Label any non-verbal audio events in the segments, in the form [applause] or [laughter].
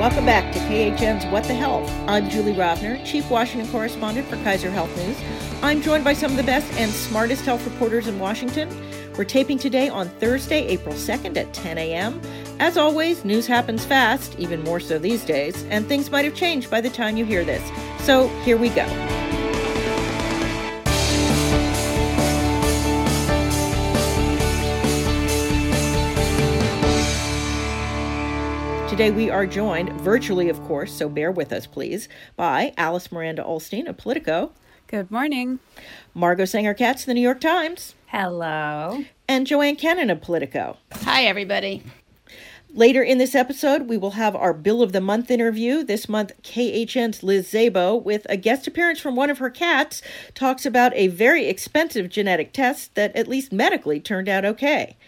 Welcome back to KHN's What the Health. I'm Julie Rovner, Chief Washington Correspondent for Kaiser Health News. I'm joined by some of the best and smartest health reporters in Washington. We're taping today on Thursday, April 2nd at 10 a.m. As always, news happens fast, even more so these days, and things might have changed by the time you hear this. So here we go. Today we are joined, virtually of course, so bear with us please, by Alice Miranda Ollstein of Politico. Good morning. Margot Sanger Katz of the New York Times. Hello. And Joanne Kenen of Politico. Hi, everybody. Later in this episode, we will have our Bill of the Month interview. This month, KHN's Liz Szabo, with a guest appearance from one of her cats, talks about a very expensive genetic test that, at least medically, turned out okay.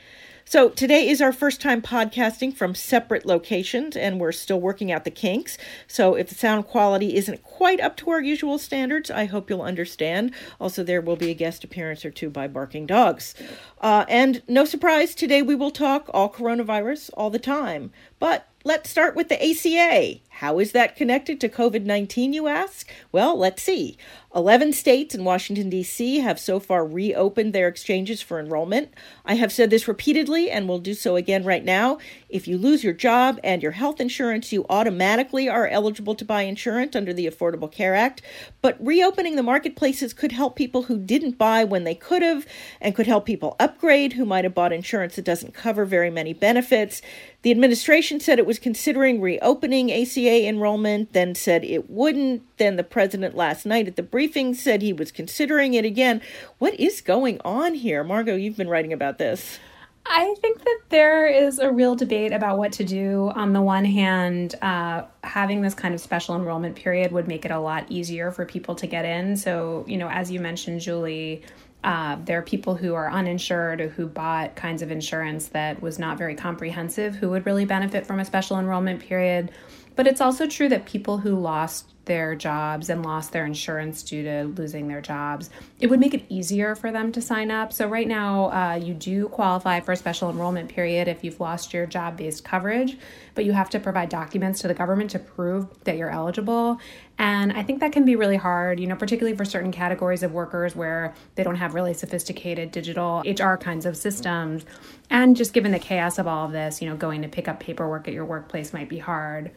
So, today is our first time podcasting from separate locations, and we're still working out the kinks. So, if the sound quality isn't quite up to our usual standards, I hope you'll understand. Also, there will be a guest appearance or two by barking dogs. Uh, and no surprise, today we will talk all coronavirus all the time. But let's start with the ACA. How is that connected to COVID 19, you ask? Well, let's see. 11 states and Washington, D.C. have so far reopened their exchanges for enrollment. I have said this repeatedly and will do so again right now. If you lose your job and your health insurance, you automatically are eligible to buy insurance under the Affordable Care Act. But reopening the marketplaces could help people who didn't buy when they could have and could help people upgrade who might have bought insurance that doesn't cover very many benefits. The administration said it was considering reopening ACA enrollment, then said it wouldn't. Then the president last night at the briefing said he was considering it again. What is going on here? Margot, you've been writing about this. I think that there is a real debate about what to do. On the one hand, uh, having this kind of special enrollment period would make it a lot easier for people to get in. So, you know, as you mentioned, Julie, uh, there are people who are uninsured or who bought kinds of insurance that was not very comprehensive who would really benefit from a special enrollment period. But it's also true that people who lost their jobs and lost their insurance due to losing their jobs, it would make it easier for them to sign up. So, right now, uh, you do qualify for a special enrollment period if you've lost your job based coverage, but you have to provide documents to the government to prove that you're eligible. And I think that can be really hard, you know, particularly for certain categories of workers where they don't have really sophisticated digital HR kinds of systems. And just given the chaos of all of this, you know, going to pick up paperwork at your workplace might be hard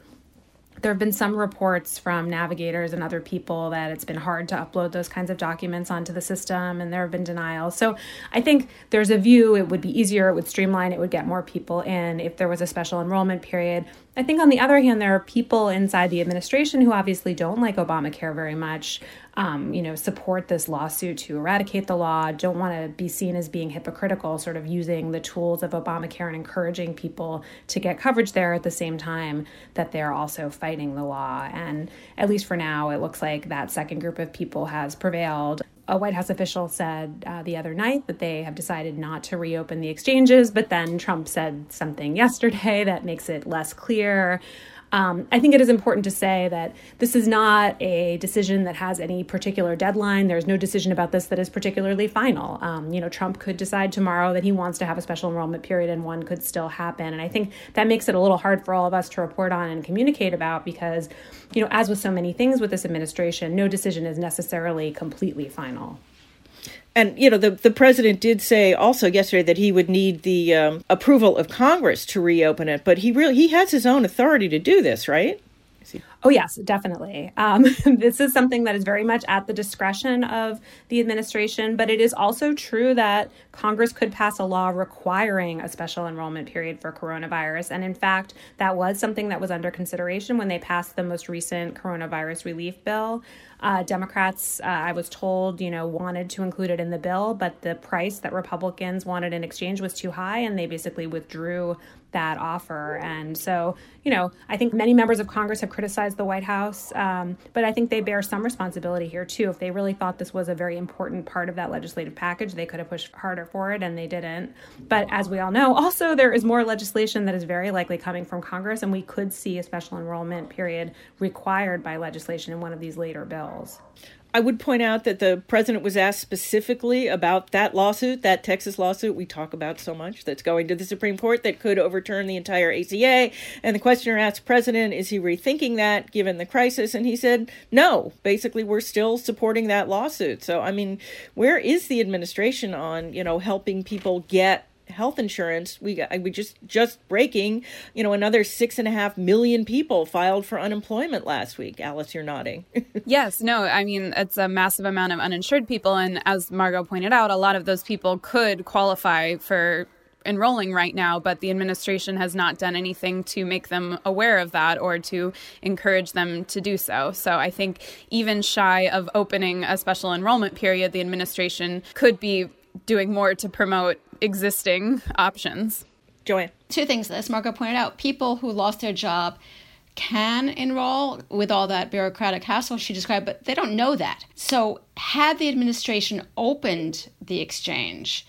there have been some reports from navigators and other people that it's been hard to upload those kinds of documents onto the system and there have been denials. So I think there's a view it would be easier, it would streamline, it would get more people in if there was a special enrollment period. I think on the other hand, there are people inside the administration who obviously don't like Obamacare very much, um, you know, support this lawsuit to eradicate the law, don't want to be seen as being hypocritical, sort of using the tools of Obamacare and encouraging people to get coverage there at the same time that they're also fighting the law. And at least for now, it looks like that second group of people has prevailed a White House official said uh, the other night that they have decided not to reopen the exchanges, but then Trump said something yesterday [laughs] that makes it less clear. Um, I think it is important to say that this is not a decision that has any particular deadline. There's no decision about this that is particularly final. Um, you know, Trump could decide tomorrow that he wants to have a special enrollment period and one could still happen. And I think that makes it a little hard for all of us to report on and communicate about because, you know, as with so many things with this administration, no decision is necessarily completely final. And you know, the the president did say also yesterday that he would need the um, approval of Congress to reopen it, but he really he has his own authority to do this, right? Oh, yes, definitely. Um, [laughs] this is something that is very much at the discretion of the administration, but it is also true that Congress could pass a law requiring a special enrollment period for coronavirus. And in fact, that was something that was under consideration when they passed the most recent coronavirus relief bill. Uh, Democrats, uh, I was told, you know, wanted to include it in the bill, but the price that Republicans wanted in exchange was too high, and they basically withdrew that offer. And so, you know, I think many members of Congress have criticized the White House, um, but I think they bear some responsibility here too. If they really thought this was a very important part of that legislative package, they could have pushed harder for it, and they didn't. But as we all know, also there is more legislation that is very likely coming from Congress, and we could see a special enrollment period required by legislation in one of these later bills. I would point out that the president was asked specifically about that lawsuit, that Texas lawsuit we talk about so much that's going to the Supreme Court that could overturn the entire ACA. And the questioner asked President, is he rethinking that given the crisis? And he said, no. Basically, we're still supporting that lawsuit. So, I mean, where is the administration on, you know, helping people get health insurance we got we just just breaking you know another six and a half million people filed for unemployment last week alice you're nodding [laughs] yes no i mean it's a massive amount of uninsured people and as margot pointed out a lot of those people could qualify for enrolling right now, but the administration has not done anything to make them aware of that or to encourage them to do so. So I think even shy of opening a special enrollment period, the administration could be doing more to promote existing options. Joanne. Two things, as Margot pointed out, people who lost their job can enroll with all that bureaucratic hassle she described, but they don't know that. So, had the administration opened the exchange,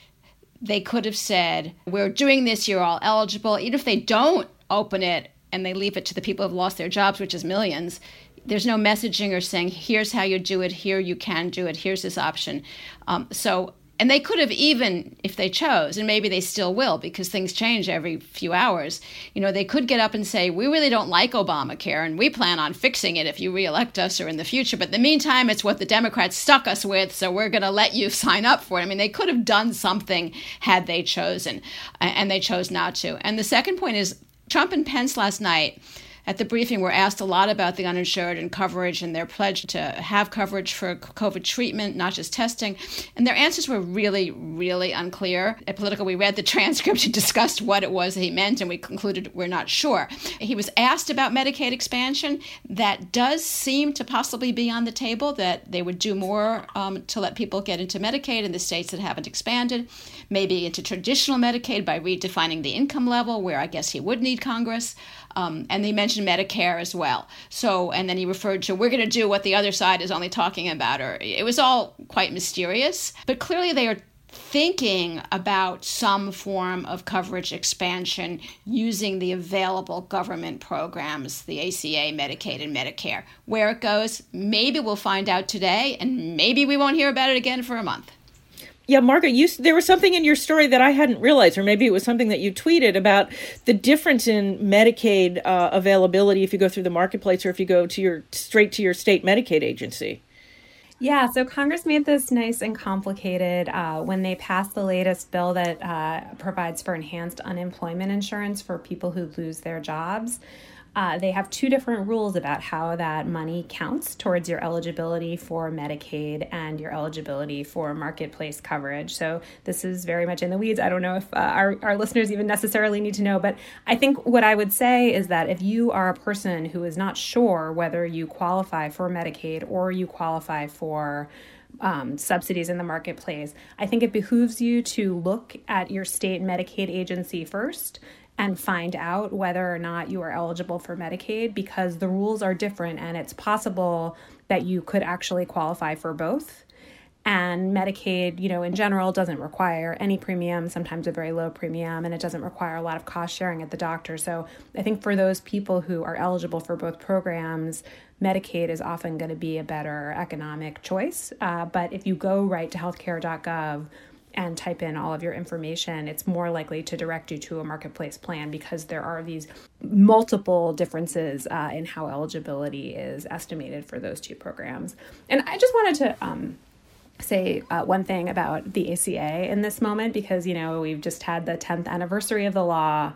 they could have said, We're doing this, you're all eligible. Even if they don't open it and they leave it to the people who've lost their jobs, which is millions, there's no messaging or saying, Here's how you do it, here you can do it, here's this option. Um, so, and they could have even if they chose and maybe they still will because things change every few hours you know they could get up and say we really don't like obamacare and we plan on fixing it if you reelect us or in the future. But in the meantime it's what the democrats stuck us with so we're going to let you [laughs] sign up for it. I mean they could have done something had they chosen and they chose not to. And the second point is trump and pence last night at the briefing we were asked a lot about the uninsured and coverage and their pledge to have coverage for COVID treatment, not just testing. And their answers were really, really unclear. At Politico, we read the [laughs] transcript and discussed what it was that he meant, and we concluded we're not sure. He was asked about Medicaid expansion. That does seem to possibly be on the table, that they would do more um, to let people get into Medicaid in the states that haven't expanded, maybe into traditional Medicaid by redefining the income level, where I guess he would need Congress. Um, and they mentioned Medicare as well. So, and then he referred to, we're going to do what the other side is only talking about. Or it was all quite mysterious. But clearly they are thinking about some form of coverage expansion using the available government programs, the ACA, Medicaid, and Medicare. Where it goes, maybe we'll find out today, and maybe we won't hear about it again for a month. Yeah, Margaret, you there was something in your story that I hadn't realized, or maybe it was something that you tweeted about the difference in Medicaid uh, availability if you go through the marketplace or if you go to your straight to your state Medicaid agency. Yeah, so Congress made this nice and complicated uh, when they passed the latest bill that uh, provides for enhanced unemployment insurance for people who lose their jobs. Uh, they have two different rules about how that money counts towards your eligibility for Medicaid and your eligibility for marketplace coverage. So this is very much in the weeds. I don't know if uh, our, our listeners even necessarily need to know, but I think what I would say is that if you are a person who is not sure whether you qualify for Medicaid or you qualify for um, subsidies in the marketplace, I think it behooves you to look at your state Medicaid agency first and find out whether or not you are eligible for Medicaid because the rules are different and it's possible that you could actually qualify for both. And Medicaid, you know, in general doesn't require any premium, sometimes a very low premium, and it doesn't require a lot of cost sharing at the doctor. So I think for those people who are eligible for both programs, Medicaid is often going to be a better economic choice. Uh, but if you go right to healthcare.gov, and type in all of your information, it's more likely to direct you to a marketplace plan because there are these multiple differences uh, in how eligibility is estimated for those two programs. And I just wanted to um, say uh, one thing about the ACA in this moment because, you know, we've just had the 10th anniversary of the law.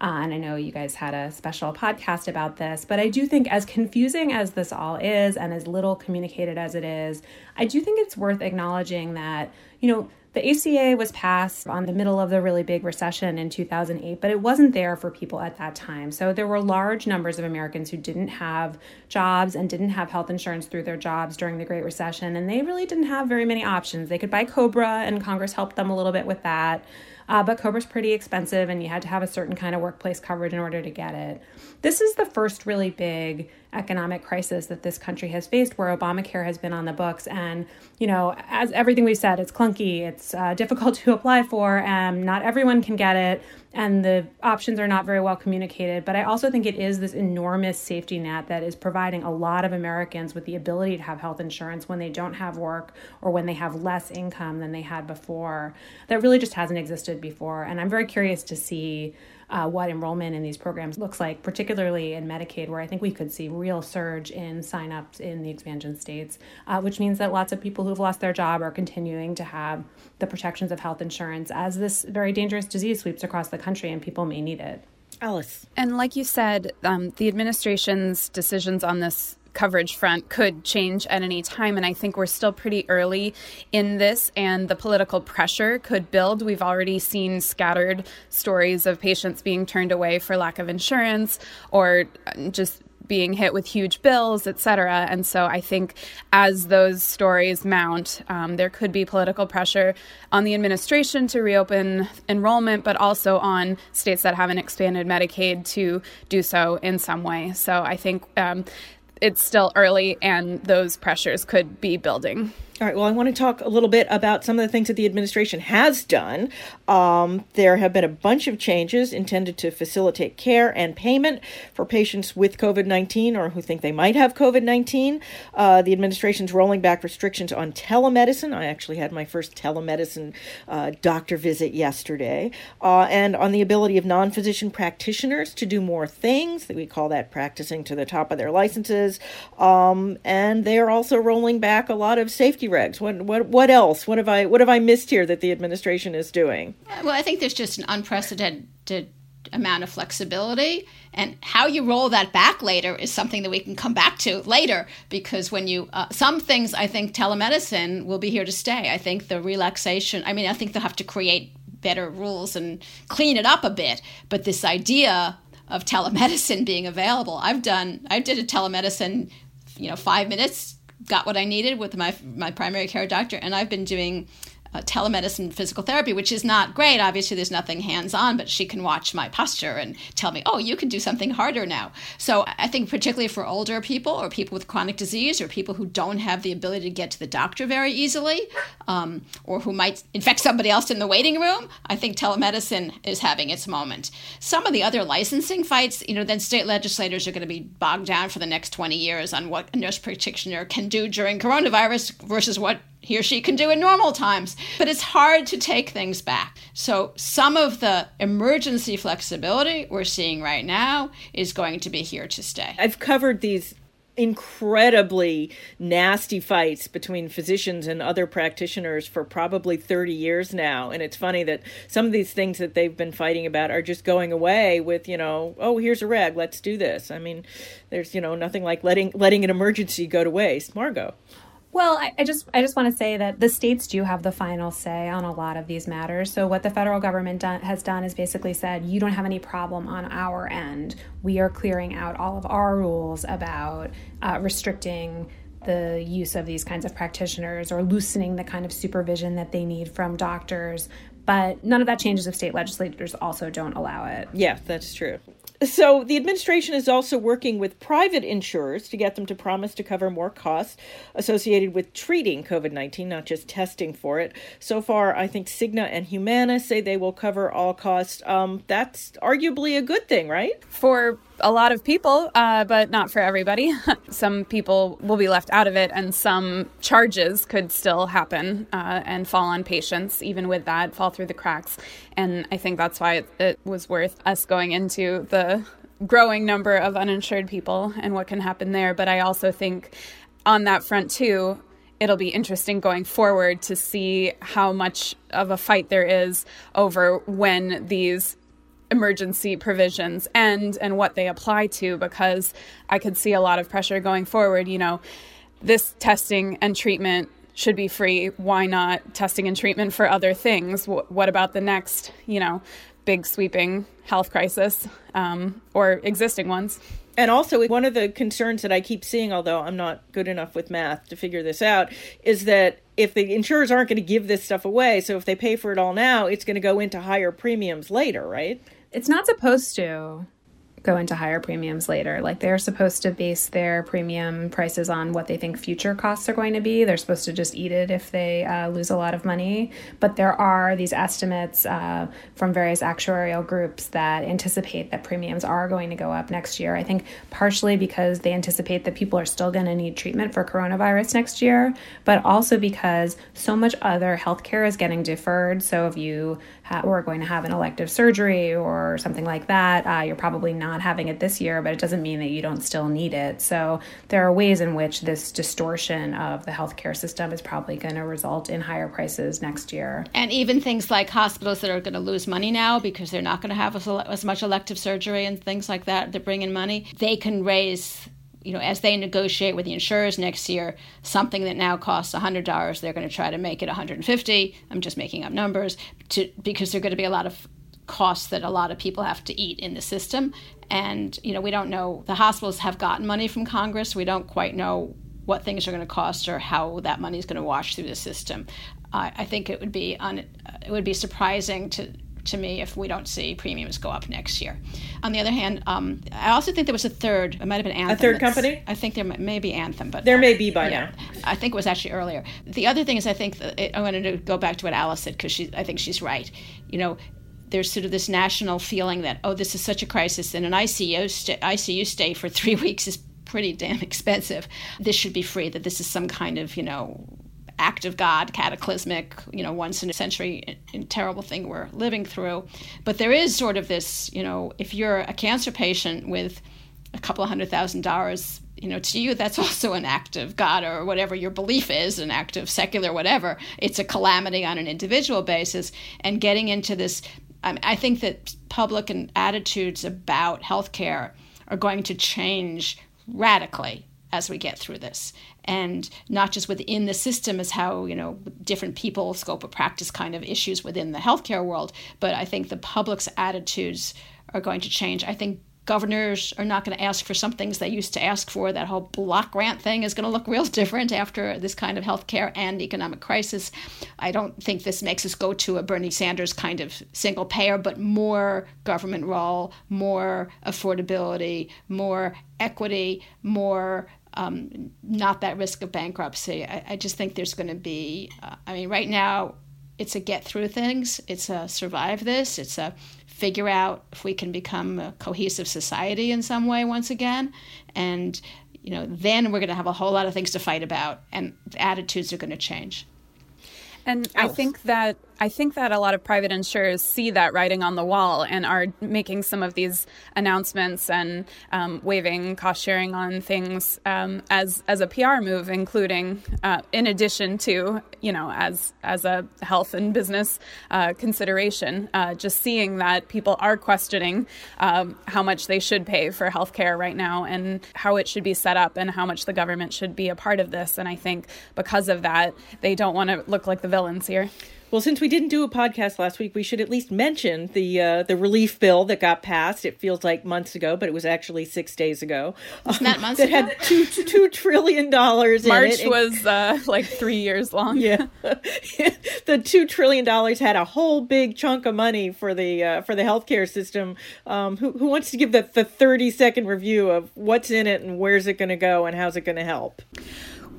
Uh, and I know you guys had a special podcast about this, but I do think, as confusing as this all is and as little communicated as it is, I do think it's worth acknowledging that, you know, the ACA was passed on the middle of the really big recession in 2008, but it wasn't there for people at that time. So there were large numbers of Americans who didn't have jobs and didn't have health insurance through their jobs during the Great Recession, and they really didn't have very many options. They could buy Cobra, and Congress helped them a little bit with that. Uh, but Cobra's pretty expensive, and you had to have a certain kind of workplace coverage in order to get it. This is the first really big economic crisis that this country has faced where Obamacare has been on the books. And, you know, as everything we've said, it's clunky, it's uh, [laughs] difficult to apply for, and not everyone can get it, and the options are not very well communicated. But I also think it is this enormous safety net that is providing a lot of Americans with the ability to have health insurance when they don't have work or when they have less income than they had before. That really just hasn't existed before. And I'm very curious to see uh, what enrollment in these programs looks like, particularly in Medicaid, where I think we could see real surge in signups in the expansion states, uh, which means that lots of people who've lost their job are continuing to have the protections of health insurance as this very dangerous disease sweeps across the country and people may need it. Alice. And like you said, um, the administration's decisions on this coverage front could change at any time. And I think we're still pretty early in this, and the political pressure could build. We've already seen scattered stories of patients being turned away for lack of insurance or just being hit with huge bills, et cetera. And so I think as those stories mount, um, there could be political pressure on the administration to reopen enrollment, but also on states that haven't expanded Medicaid to do so in some way. So I think um, it's still early and those pressures could be building. All right. Well, I want to talk a little bit about some of the things that the administration has done. Um, there have been a bunch of changes intended to facilitate care and payment for patients with COVID 19 or who think they might have COVID 19. Uh, the administration's rolling back restrictions on telemedicine. I actually had my first telemedicine uh, doctor visit yesterday. Uh, and on the ability of non physician practitioners to do more things. We call that practicing to the top of their licenses. Um, and they are also rolling back a lot of safety What what what else? What have I what have I missed here that the administration is doing? Well, I think there's just an unprecedented amount of flexibility and how you roll that back later is something that we can come back to later because when you uh, some things i think telemedicine will be here to stay i think the relaxation i mean i think they'll have to create better rules and clean it up a bit but this idea of telemedicine being available i've done i did a telemedicine you know five minutes got what I needed with my my primary care doctor, and I've been doing uh, telemedicine physical therapy, which is not great. Obviously, there's nothing hands on, but she can watch my posture and tell me, oh, you can do something harder now. So I think, particularly for older people or people with chronic disease or people who don't have the ability to get to the doctor very easily um, or who might infect somebody else in the waiting room, I think telemedicine is having its moment. Some of the other licensing fights, you know, then state legislators are going to be bogged down for the next 20 years on what a nurse practitioner can do during coronavirus versus what he or she can do in normal times. But it's hard to take things back. So some of the emergency flexibility we're seeing right now is going to be here to stay. I've covered these incredibly nasty fights between physicians and other practitioners for probably 30 years now and it's funny that some of these things that they've been fighting about are just going away with you know oh here's a reg let's do this i mean there's you know nothing like letting letting an emergency go to waste margot well, I, I, just I just want to say that the states do have the final say on a lot of these matters. So what the federal government done, has done is basically said you don't have any problem on our end. We are clearing out all of our rules about uh, restricting the use of these kinds of practitioners or loosening the kind of supervision that they need from doctors. But none of that changes if state legislators also don't allow it. Yeah, that's true. So, the administration is also working with private insurers to get them to promise to cover more costs associated with treating COVID 19, not just testing for it. So far, I think Cigna and Humana say they will cover all costs. Um, that's arguably a good thing, right? For a lot of people, uh, but not for everybody. [laughs] some people will be left out of it, and some charges could still happen uh, and fall on patients, even with that, fall through the cracks. And I think that's why it, it was worth us going into the growing number of uninsured people and what can happen there. But I also think on that front, too, it'll be interesting going forward to see how much of a fight there is over when these emergency provisions end and what they apply to because I could see a lot of pressure going forward. You know, this testing and treatment should be free. Why not testing and treatment for other things? what about the next, you know, big sweeping health crisis um, or existing ones? And also, one of the concerns that I keep seeing, although I'm not good enough with math to figure this out, is that if the insurers aren't going to give this stuff away, so if they pay for it all now, it's going to go into higher premiums later, right? It's not supposed to. go into higher premiums later. Like they're supposed to base their premium prices on what they think future costs are going to be. They're supposed to just eat it if they uh, lose a lot of money. But there are these estimates uh, from various actuarial groups that anticipate that premiums are going to go up next year. I think partially because they anticipate that people are still going to need treatment for coronavirus next year, but also because so much other healthcare is getting deferred. So if you were going to have an elective surgery or something like that, uh, you're probably not having it this year, but it doesn't mean that you don't still need it. So there are ways in which this distortion of the healthcare system is probably going to result in higher prices next year. And even things like hospitals that are going to lose money now because they're not going to have as, as much elective surgery and things like that, they're bringing money, they can raise you know, as they negotiate with the insurers next year, something that now costs $100, they're going to try to make it 150. I'm just making up numbers to because there're going to be a lot of costs that a lot of people have to eat in the system. And, you know, we don't know, the hospitals have gotten money from Congress. We don't quite know what things are going to cost or how that money is going to wash through the system. I think it would be it would be surprising to to me if we don't see premiums go up next year. On the other hand, um, I also think there was a third. It might have been Anthem. A third company. I think there may be Anthem, but there may be by yeah, now. I think it was actually earlier. The other thing is, I think it, I wanted to go back to what Alice said because I think she's right. You know, there's sort of this national feeling that oh this is such a crisis and an ICU st- ICU stay for [laughs] 3 weeks is pretty damn expensive. This should be free that this is some kind of, you know, act of God, cataclysmic, you know, once in a century terrible thing we're living through. But there is sort of this, you know, if you're a cancer patient with a couple of hundred thousand dollars, you know, to you, that's [laughs] also an act of God or whatever your belief is, an act of secular whatever. It's a calamity on an individual basis. And getting into this I, I think that public and attitudes about healthcare are going to change radically as we get through this and not just within the system as how you know different people scope of practice kind of issues within the healthcare world but i think the public's attitudes are going to change i think governors are not going to ask for some things they used to ask for. That whole block grant thing is going to look real [laughs] different after this kind of healthcare and economic crisis. I don't think this makes us go to a Bernie Sanders kind of single payer, but more government role, more affordability, more equity, more um, not that risk of bankruptcy. I, I just think there's going to be, uh, I mean, right now, it's a get through things, it's a survive this, it's a figure out if we can become a cohesive society in some way once again. And, you know, then we're going to have a whole lot of things to fight about, and attitudes are going to change. And I think that I think that a lot of private insurers see that writing on the wall and are making some of these announcements and um, waiving cost sharing on things um, as as a PR move, including uh, in addition to you know as as a health and business uh, consideration. Uh, just seeing that people are questioning um, how much they should pay for healthcare right now and how it should be set up and how much the government should be a part of this. And I think because of that, they don't want to look like the villains here. Well, since we didn't do a podcast last week, we should at least mention the uh, the relief bill that got passed. It feels like months ago, but it was actually six days ago. It's [laughs] not months that ago. had two two trillion dollars. March in it. was uh, like three years long. yeah, [laughs] [laughs] the two trillion dollars had a whole big chunk of money for the uh, for the healthcare system. Um, who who wants to give the the thirty second review of what's in it and where's it going to go and how's it going to help?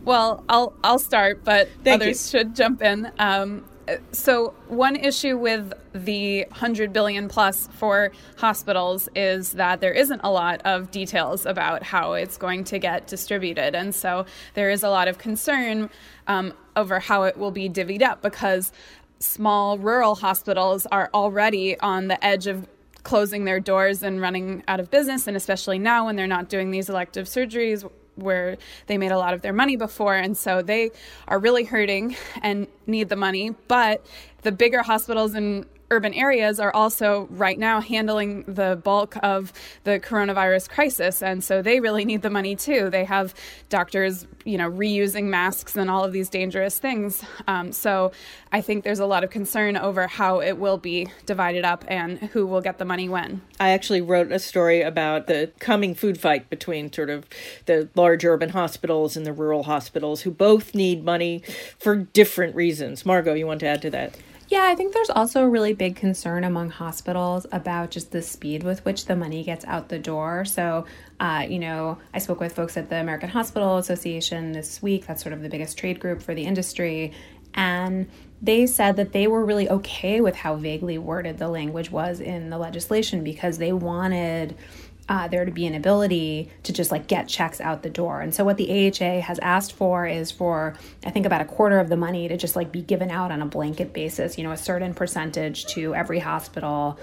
Well, I'll I'll start, but Thank others should jump in. Um, so one issue with the 100 billion plus for hospitals is that there isn't a lot of details about how it's going to get distributed. And so there is a lot of concern um, over how it will be divvied up because small rural hospitals are already on the edge of closing their doors and running out of business. And especially now when they're not doing these elective surgeries where they made a lot of their money before. And so they are really hurting and need the money. But the bigger hospitals in urban areas are also right now handling the bulk of the coronavirus crisis and so they really need the money too they have doctors you know reusing masks and all of these dangerous things um, so i think there's a lot of concern over how it will be divided up and who will get the money when I actually wrote a story about the coming food fight between sort of the large urban hospitals and the rural hospitals who both need money for different reasons. Margot, you want to add to that? Yeah, I think there's also a really big concern among hospitals about just the speed with which the money gets out the door. So, uh, you know, I spoke with folks at the American Hospital Association this week. That's sort of the biggest trade group for the industry. And they said that they were really okay with how vaguely worded the language was in the legislation because they wanted uh, there to be an ability to just like get checks out the door. And so what the AHA has asked for is for I think about a quarter of the money to just like be given out on a blanket basis, you know, a certain percentage to every hospital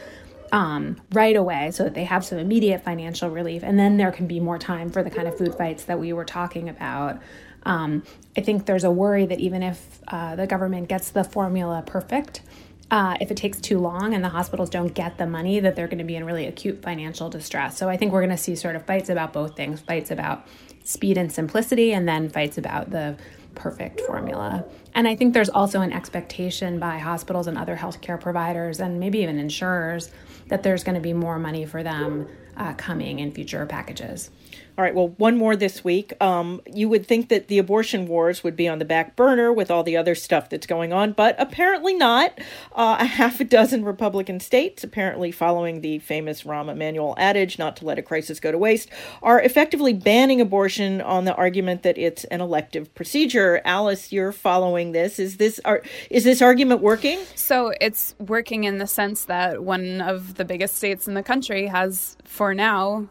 um, right away so that they have some immediate financial relief. And then there can be more time for the kind of food fights that we were talking about. Um, I think there's a worry that even if uh, the government gets the formula perfect, uh, if it takes too long and the hospitals don't get the money, that they're going to be in really acute financial distress. So I think we're going to see sort of fights about both things fights about speed and simplicity, and then fights about the perfect formula. And I think there's also an expectation by hospitals and other healthcare providers, and maybe even insurers, that there's going to be more money for them uh, coming in future packages. All right, well, one more this week. Um, you would think that the abortion wars would be on the back burner with all the other stuff that's going on, but apparently not. Uh, a half a dozen Republican states, apparently following the famous Rahm Emanuel adage, not to let a crisis go to waste, are effectively banning abortion on the argument that it's an elective procedure. Alice, you're following this. Is this is this argument working? So it's working in the sense that one of the biggest states in the country has, for now,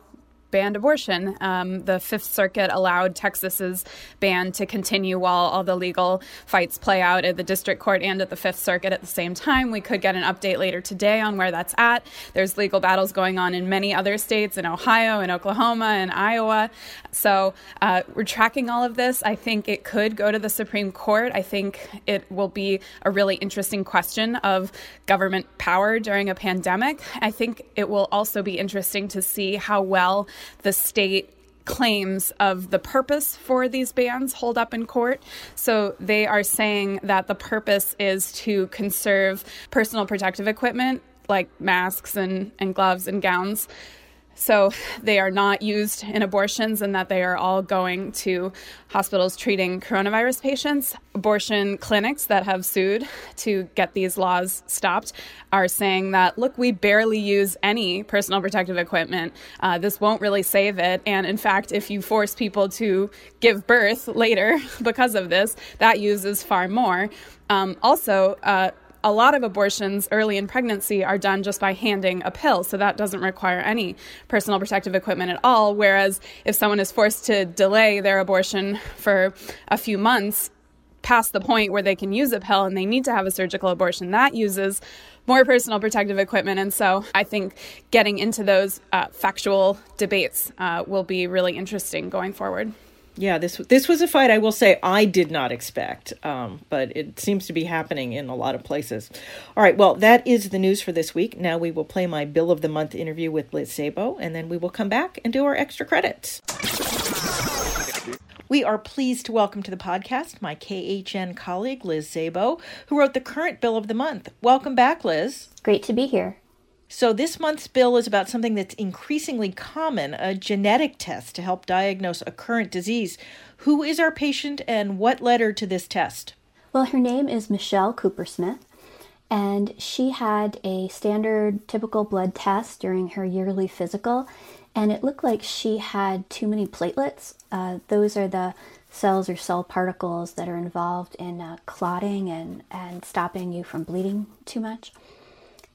banned abortion. Um, the Fifth Circuit allowed Texas's ban to continue while all the legal fights play out at the district court and at the Fifth Circuit at the same time. We could get an update later today on where that's at. There's legal battles going on in many other states, in Ohio, in Oklahoma, and Iowa. So uh, we're tracking all of this. I think it could go to the Supreme Court. I think it will be a really interesting question of government power during a pandemic. I think it will also be interesting to see how well the state claims of the purpose for these bans hold up in court. So they are saying that the purpose is to conserve personal protective equipment like masks and, and gloves and gowns so they are not used in abortions and that they are all going to hospitals treating coronavirus patients. Abortion clinics that have sued to get these laws stopped are saying that, look, we barely use any personal protective equipment. Uh, this won't really save it. And in fact, if you force people to give birth [laughs] later because of this, that uses far more. Um, also, uh, a lot of abortions early in pregnancy are done just by handing a pill, so that doesn't require any personal protective equipment at all. Whereas if someone is forced to delay their abortion for a few months, past the point where they can use a pill and they need to have a surgical abortion, that uses more personal protective equipment. And so I think getting into those uh, factual debates uh, will be really interesting going forward. Yeah, this this was a fight I will say I did not expect, um, but it seems to be happening in a lot of places. All right, well, that is the news for this week. Now we will play my Bill of the Month interview with Liz Szabo, and then we will come back and do our extra credits. We are pleased to welcome to the podcast my KHN colleague, Liz Szabo, who wrote the current Bill of the Month. Welcome back, Liz. Great to be here. So, this month's bill is about something that's increasingly common a genetic test to help diagnose a current disease. Who is our patient and what led her to this test? Well, her name is Michelle Cooper Smith, and she had a standard typical blood test during her yearly physical, and it looked like she had too many platelets. Uh, those are the cells or cell particles that are involved in uh, clotting and, and stopping you from bleeding too much.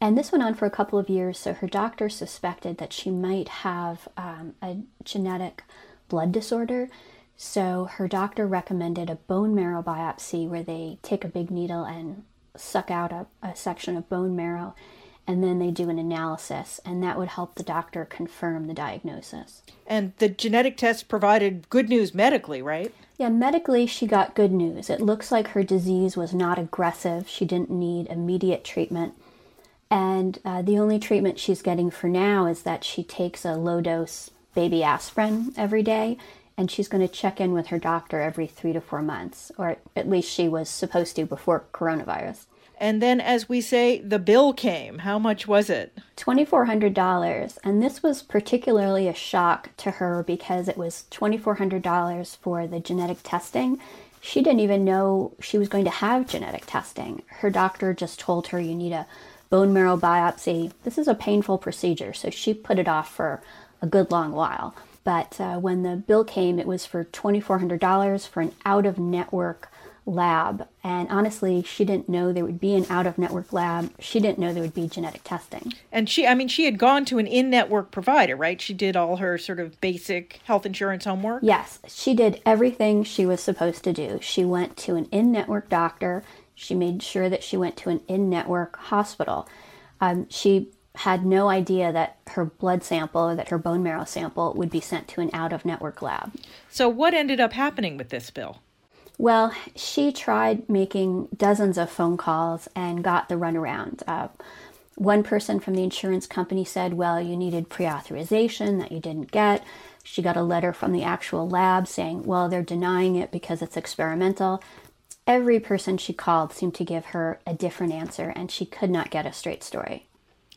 And this went on for a couple of years, so her doctor suspected that she might have um, a genetic blood disorder. So her doctor recommended a bone marrow biopsy where they take a big needle and suck out a, a section of bone marrow and then they do an analysis, and that would help the doctor confirm the diagnosis. And the genetic test provided good news medically, right? Yeah, medically, she got good news. It looks like her disease was not aggressive. She didn't need immediate treatment. And uh, the only treatment she's getting for now is that she takes a low dose baby aspirin every day, and she's going to check in with her doctor every three to four months, or at least she was supposed to before coronavirus. And then, as we say, the bill came. How much was it? $2,400. And this was particularly a shock to her because it was $2,400 for the genetic testing She didn't even know she was going to have genetic testing. Her doctor just told her you need a bone marrow biopsy. This is a painful procedure, so she put it off for a good long while. But uh, when the bill came, it was for $2,400 for an out of network lab. And honestly, she didn't know there would be an out of network lab. She didn't know there would be genetic testing. And she, I mean, she had gone to an in network provider, right? She did all her sort of basic health insurance homework. Yes, she did everything she was supposed to do. She went to an in network doctor. She made sure that she went to an in network hospital. Um, she had no idea that her blood sample or that her bone marrow sample would be sent to an out of network lab. So, what ended up happening with this bill? Well, she tried making dozens of phone calls and got the runaround. Uh, one person from the insurance company said, Well, you needed pre authorization that you didn't get. She got a letter from the actual lab saying, Well, they're denying it because it's experimental. Every person she called seemed to give her a different answer, and she could not get a straight story.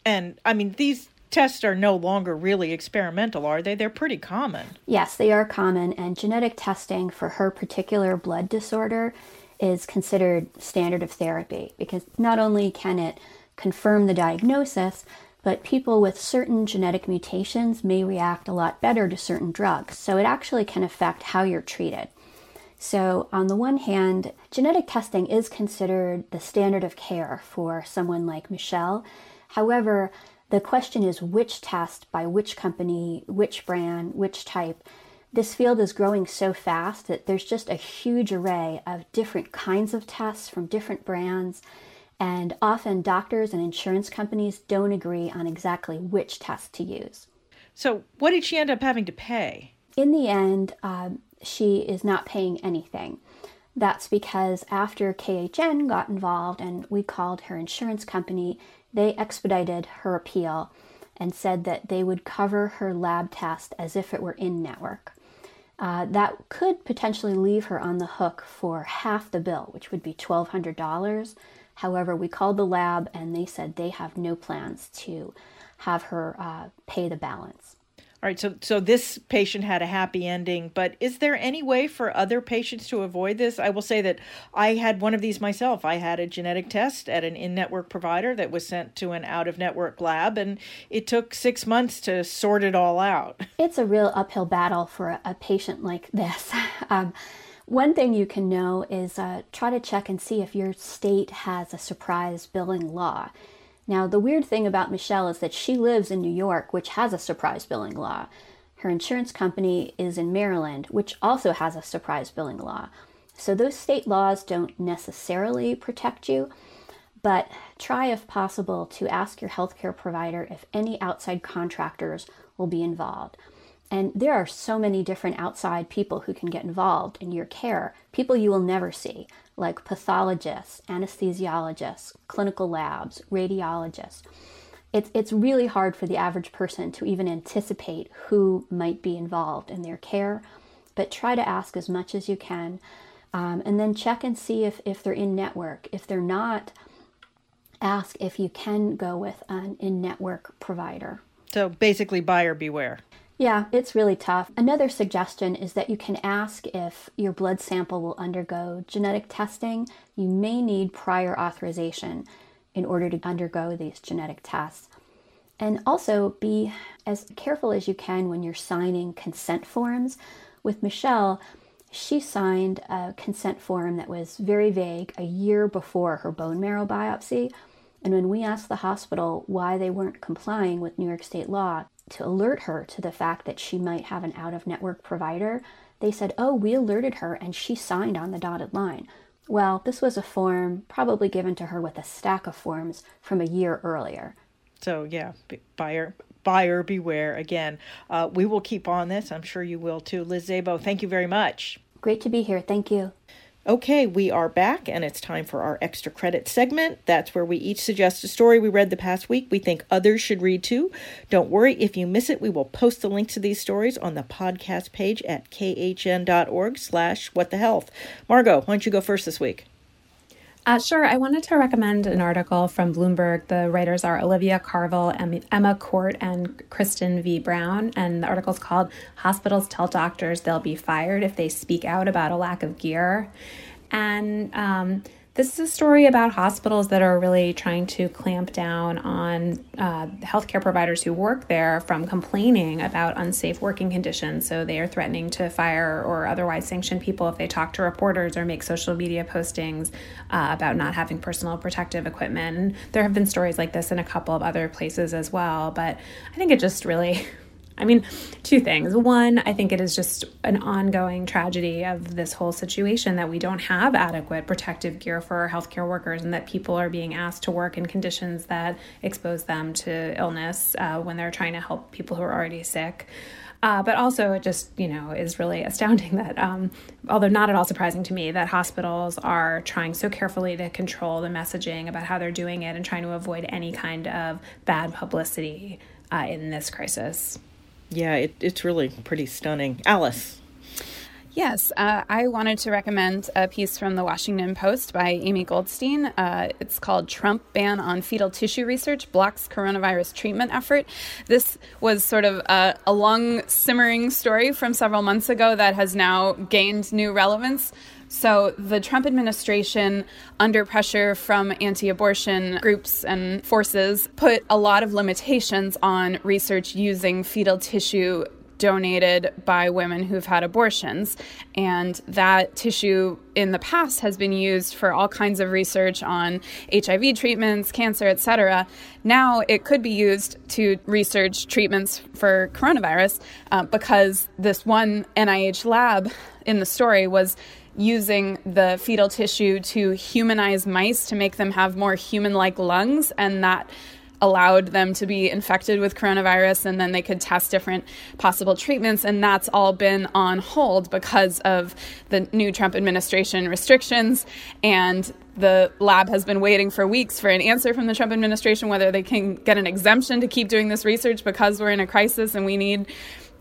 And I mean, these tests are no longer really experimental, are they? They're pretty common. Yes, they are common, and genetic testing for her particular blood disorder is considered standard of therapy because not only can it confirm the diagnosis, but people with certain genetic mutations may react a lot better to certain drugs. So it actually can affect how you're treated. So, on the one hand, genetic testing is considered the standard of care for someone like Michelle However, the question is which test by which company, which brand, which type. This field is growing so fast that there's just a huge array of different kinds of tests from different brands, and often doctors and insurance companies don't agree on exactly which test to use. So, what did she end up having to pay? In the end, um, she is not paying anything. That's because after KHN got involved and we called her insurance company, they expedited her appeal and said that they would cover her lab test as if it were in network. Uh, that could potentially leave her on the hook for half the bill, which would be $1,200. However, we called the lab and they said they have no plans to have her uh, pay the balance. All right, so so this patient had a happy ending, but is there any way for other patients to avoid this? I will say that I had one of these myself. I had a genetic test at an in-network provider that was sent to an out-of-network lab, and it took six months to sort it all out. [laughs] It's a real uphill battle for a, a patient like this. [laughs] Um, one thing you can know is uh, try to check and see if your state has a surprise billing law. Now, the weird thing about Michelle is that she lives in New York, which has a surprise billing law. Her insurance company is in Maryland, which also has a surprise billing law. So those state laws don't necessarily protect you, but try if possible to ask your healthcare provider if any outside contractors will be involved. And there are so many different outside people who can get involved in your care, people you will never see, like pathologists, anesthesiologists, clinical labs, radiologists. It's, it's really hard for the average person to even anticipate who might be involved in their care, but try to ask as much as you can. Um, and then check and see if, if they're in network. If they're not, ask if you can go with an in network provider. So basically, buyer beware. Yeah, it's really tough. Another suggestion is that you can ask if your blood sample will undergo genetic testing. You may need prior authorization in order to undergo these genetic tests. And also be as careful as you can when you're signing consent forms. With Michelle, she signed a consent form that was very vague a year before her bone marrow biopsy. And when we asked the hospital why they weren't complying with New York state law, to alert her to the fact that she might have an out of network provider, they said, Oh, we alerted her and she signed on the dotted line. Well, this was a form probably given to her with a stack of forms from a year earlier. So, yeah, buyer buyer beware again. Uh, we will keep on this. I'm sure you will too. Liz Szabo, thank you very much. Great to be here. Thank you. Okay, we are back, and it's time for our extra credit segment. That's where we each suggest a story we read the past week we think others should read too. Don't worry, if you miss it, we will post the link to these stories on the podcast page at khn.org slash what the health. Margot, why don't you go first this week? Uh, sure. I wanted to recommend an article from Bloomberg. The writers are Olivia Carville, Emma Court, and Kristen V. Brown. And the article is called Hospitals Tell Doctors They'll Be Fired If They Speak Out About a Lack of Gear. And um, this is a story about hospitals that are really trying to clamp down on uh, healthcare providers who work there from complaining about unsafe working conditions. So they are threatening to fire or otherwise sanction people if they talk to reporters or make social media postings uh, about not having personal protective equipment. There have been stories like this in a couple of other places as well. But I think it just really [laughs] I mean, two things. One, I think it is just an ongoing tragedy of this whole situation that we don't have adequate protective gear for our healthcare workers and that people are being asked to work in conditions that expose them to illness uh, when they're trying to help people who are already sick. Uh, but also, it just you know is really astounding [laughs] that, um, although not at all surprising to me, that hospitals are trying so carefully to control the messaging about how they're doing it and trying to avoid any kind of bad publicity uh, in this crisis. Yeah, it, it's really pretty stunning. Alice. Yes, uh, I wanted to recommend a piece from the Washington Post by Amy Goldstein. Uh, it's called Trump Ban on Fetal Tissue Research Blocks Coronavirus Treatment Effort. This was sort of a, a long simmering story from several months ago that has now gained new relevance. So, the Trump administration, under pressure from anti abortion groups and forces, put a lot of limitations on research using fetal tissue donated by women who've had abortions. And that tissue in the past has been used for all kinds of research on HIV treatments, cancer, etc. Now it could be used to research treatments for coronavirus uh, because this one NIH lab in the story was using the fetal tissue to humanize mice to make them have more human like lungs, and that allowed them to be infected with coronavirus and then they could test different possible treatments and that's all been on hold because of the new Trump administration restrictions. And the lab has been waiting for weeks for an answer from the Trump administration whether they can get an exemption to keep doing this research because we're in a crisis and we need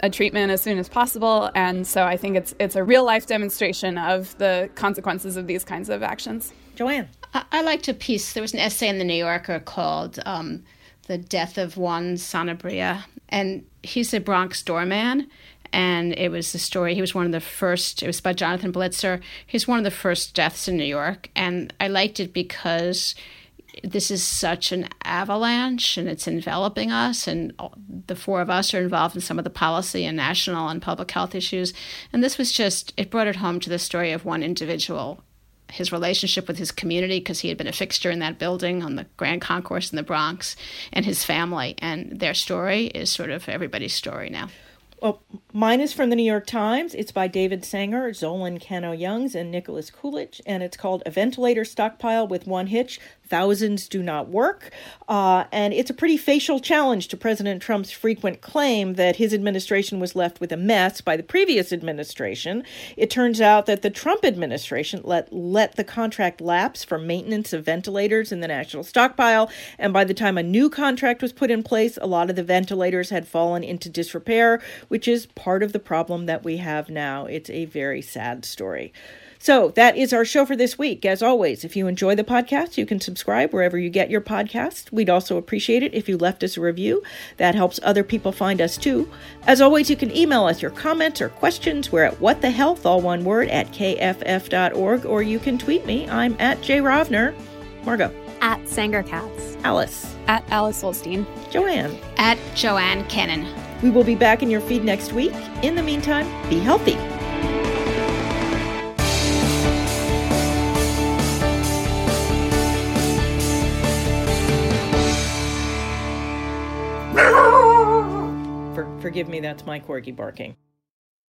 a treatment as soon as possible. And so I think it's it's a real life demonstration of the consequences of these kinds of actions. Joanne, I, I liked a piece. There was an essay in the New Yorker called um, "The Death of Juan Sanabria," and he's a Bronx doorman. And it was the story. He was one of the first. It was by Jonathan Blitzer. He's one of the first deaths in New York, and I liked it because this is such an avalanche and it's enveloping us and the four of us are involved in some of the policy and national and public health issues. And this was just it brought it home to the story of one individual his relationship with his community because he had been a fixture in that building on the grand concourse in the bronx and his family. And their story is sort of everybody's story now. Well, mine is from the New York Times. It's by David Sanger, Zolan Kanno-Youngs, and Nicholas Kulish, and it's called A Ventilator Stockpile with One Hitch thousands do not work. Uh, and it's a pretty facial challenge to President Trump's frequent claim that his administration was left with a mess by the previous administration. It turns out that the Trump administration let, let the contract lapse for maintenance of ventilators in the national stockpile. And by the time a new contract was put in place, a lot of the ventilators had fallen into disrepair, which is part of the problem that we have now. It's a very sad story. So that is our show for this week. As always, if you enjoy the podcast, you can subscribe wherever you get your podcast. We'd also appreciate it if you left us a review. That helps other people find us too. As always, you can email us your comments or questions. We're at what the health, all one word, at kff.org, or you can tweet me. I'm at Jay Rovner. Margot. At SangerKatz. Alice. At Alice Ollstein. Joanne. At Joanne Kenen. We will be back in your feed next week. In the meantime, be healthy. Forgive me, that's my corgi barking.